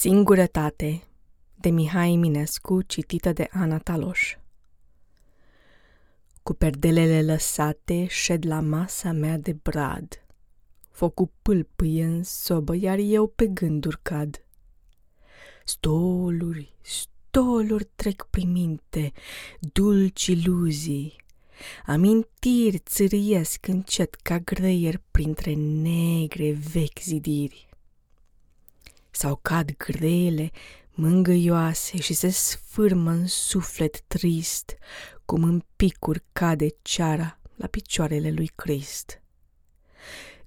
Singurătate de Mihai Eminescu, citită de Ana Taloș Cu perdelele lăsate șed la masa mea de brad. Focul pâlpâie în sobă, iar eu pe gânduri cad. Stoluri, stoluri trec prin minte, dulci iluzii, Amintiri țâriesc încet ca greier printre negre vechi zidiri sau cad grele, mângâioase și se sfârmă în suflet trist, cum în picuri cade ceara la picioarele lui Crist.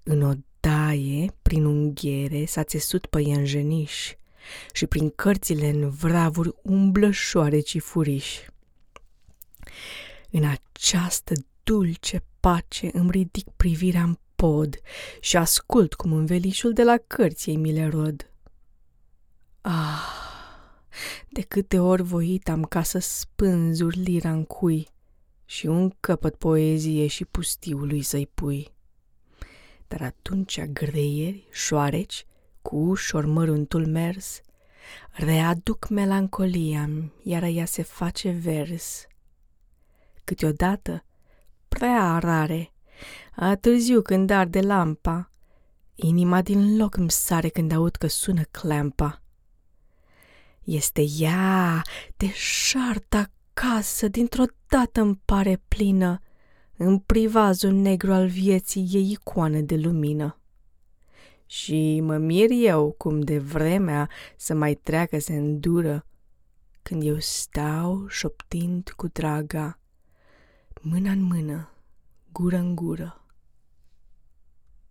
În odaie, prin unghiere, s-a țesut păianjeniș și prin cărțile în vravuri umblă șoareci furiș. În această dulce pace îmi ridic privirea în pod și ascult cum învelișul de la cărți ei mi le rod. Ah, de câte ori voit am ca să spânzuri lira în cui și un căpăt poezie și pustiului să-i pui. Dar atunci greieri, șoareci, cu ușor măruntul mers, readuc melancolia iar ea se face vers. Câteodată, prea rare, a târziu când arde lampa, inima din loc îmi sare când aud că sună clampa este ea, deșartă acasă, dintr-o dată îmi pare plină, în privazul negru al vieții e icoană de lumină. Și mă mir eu cum de vremea să mai treacă se îndură, când eu stau șoptind cu draga, mână în mână, gură în gură.